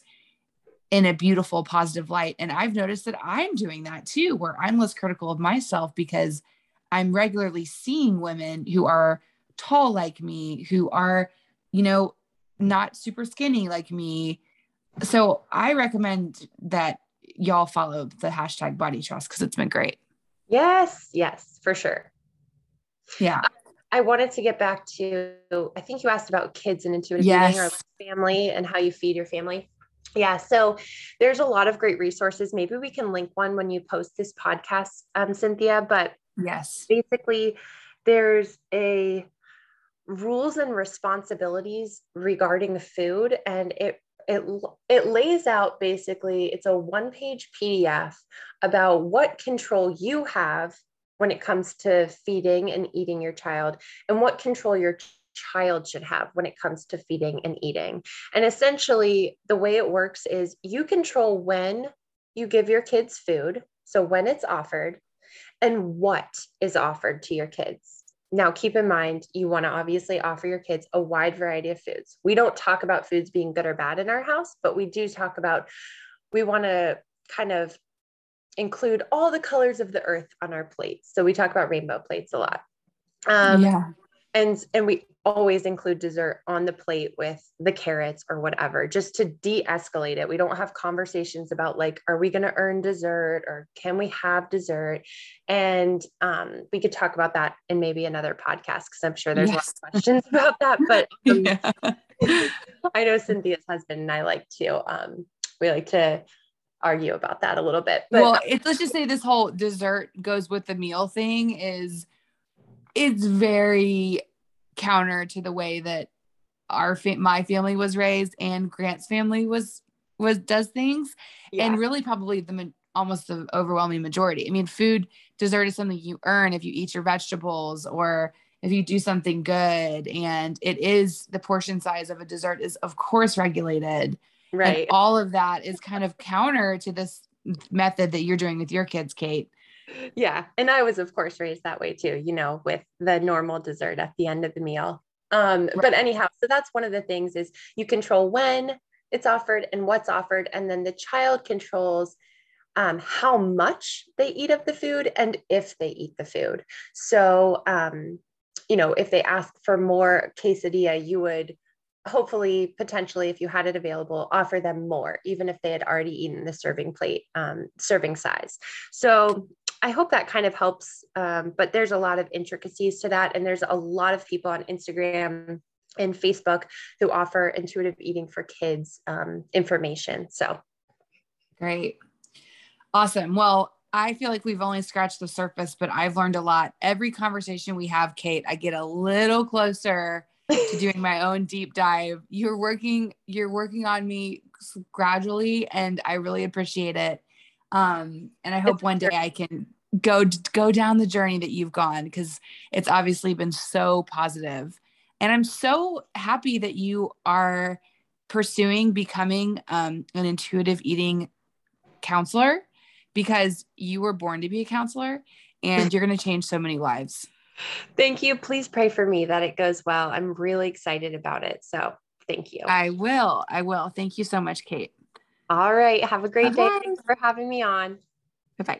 in a beautiful, positive light. And I've noticed that I'm doing that too, where I'm less critical of myself because I'm regularly seeing women who are tall like me, who are, you know, not super skinny like me. So I recommend that y'all follow the hashtag body trust because it's been great. Yes, yes, for sure. Yeah. I wanted to get back to, I think you asked about kids and intuitive yes. eating or family and how you feed your family. Yeah, so there's a lot of great resources. Maybe we can link one when you post this podcast, um, Cynthia. But Yes. Basically, there's a rules and responsibilities regarding food and it it it lays out basically it's a one page PDF about what control you have when it comes to feeding and eating your child and what control your child should have when it comes to feeding and eating. And essentially the way it works is you control when you give your kids food, so when it's offered, and what is offered to your kids. Now, keep in mind, you want to obviously offer your kids a wide variety of foods. We don't talk about foods being good or bad in our house, but we do talk about, we want to kind of include all the colors of the earth on our plates. So we talk about rainbow plates a lot. Um, yeah. And and we always include dessert on the plate with the carrots or whatever just to de-escalate it we don't have conversations about like are we going to earn dessert or can we have dessert and um, we could talk about that in maybe another podcast because i'm sure there's yes. lots of questions about that but um, yeah. i know cynthia's husband and i like to um, we like to argue about that a little bit but well it, let's just say this whole dessert goes with the meal thing is it's very counter to the way that our fa- my family was raised and Grant's family was was does things yeah. and really probably the almost the overwhelming majority. I mean, food dessert is something you earn if you eat your vegetables or if you do something good and it is the portion size of a dessert is of course regulated. Right. And all of that is kind of counter to this method that you're doing with your kids, Kate yeah. And I was, of course, raised that way too, you know, with the normal dessert at the end of the meal. Um, right. But anyhow, so that's one of the things is you control when it's offered and what's offered. And then the child controls um, how much they eat of the food and if they eat the food. So, um, you know, if they ask for more quesadilla, you would hopefully potentially if you had it available offer them more even if they had already eaten the serving plate um, serving size so I hope that kind of helps. Um, but there's a lot of intricacies to that. And there's a lot of people on Instagram and Facebook who offer intuitive eating for kids um, information. So great. Awesome. Well, I feel like we've only scratched the surface, but I've learned a lot. Every conversation we have, Kate, I get a little closer to doing my own deep dive. You're working, you're working on me gradually, and I really appreciate it. Um, and I hope one day I can go go down the journey that you've gone because it's obviously been so positive. And i'm so happy that you are pursuing becoming um, an intuitive eating counselor because you were born to be a counselor and you're going to change so many lives. Thank you. Please pray for me that it goes well. I'm really excited about it. So thank you. I will. I will. Thank you so much kate all right. Have a great Bye-bye. day. Thanks for having me on. Bye-bye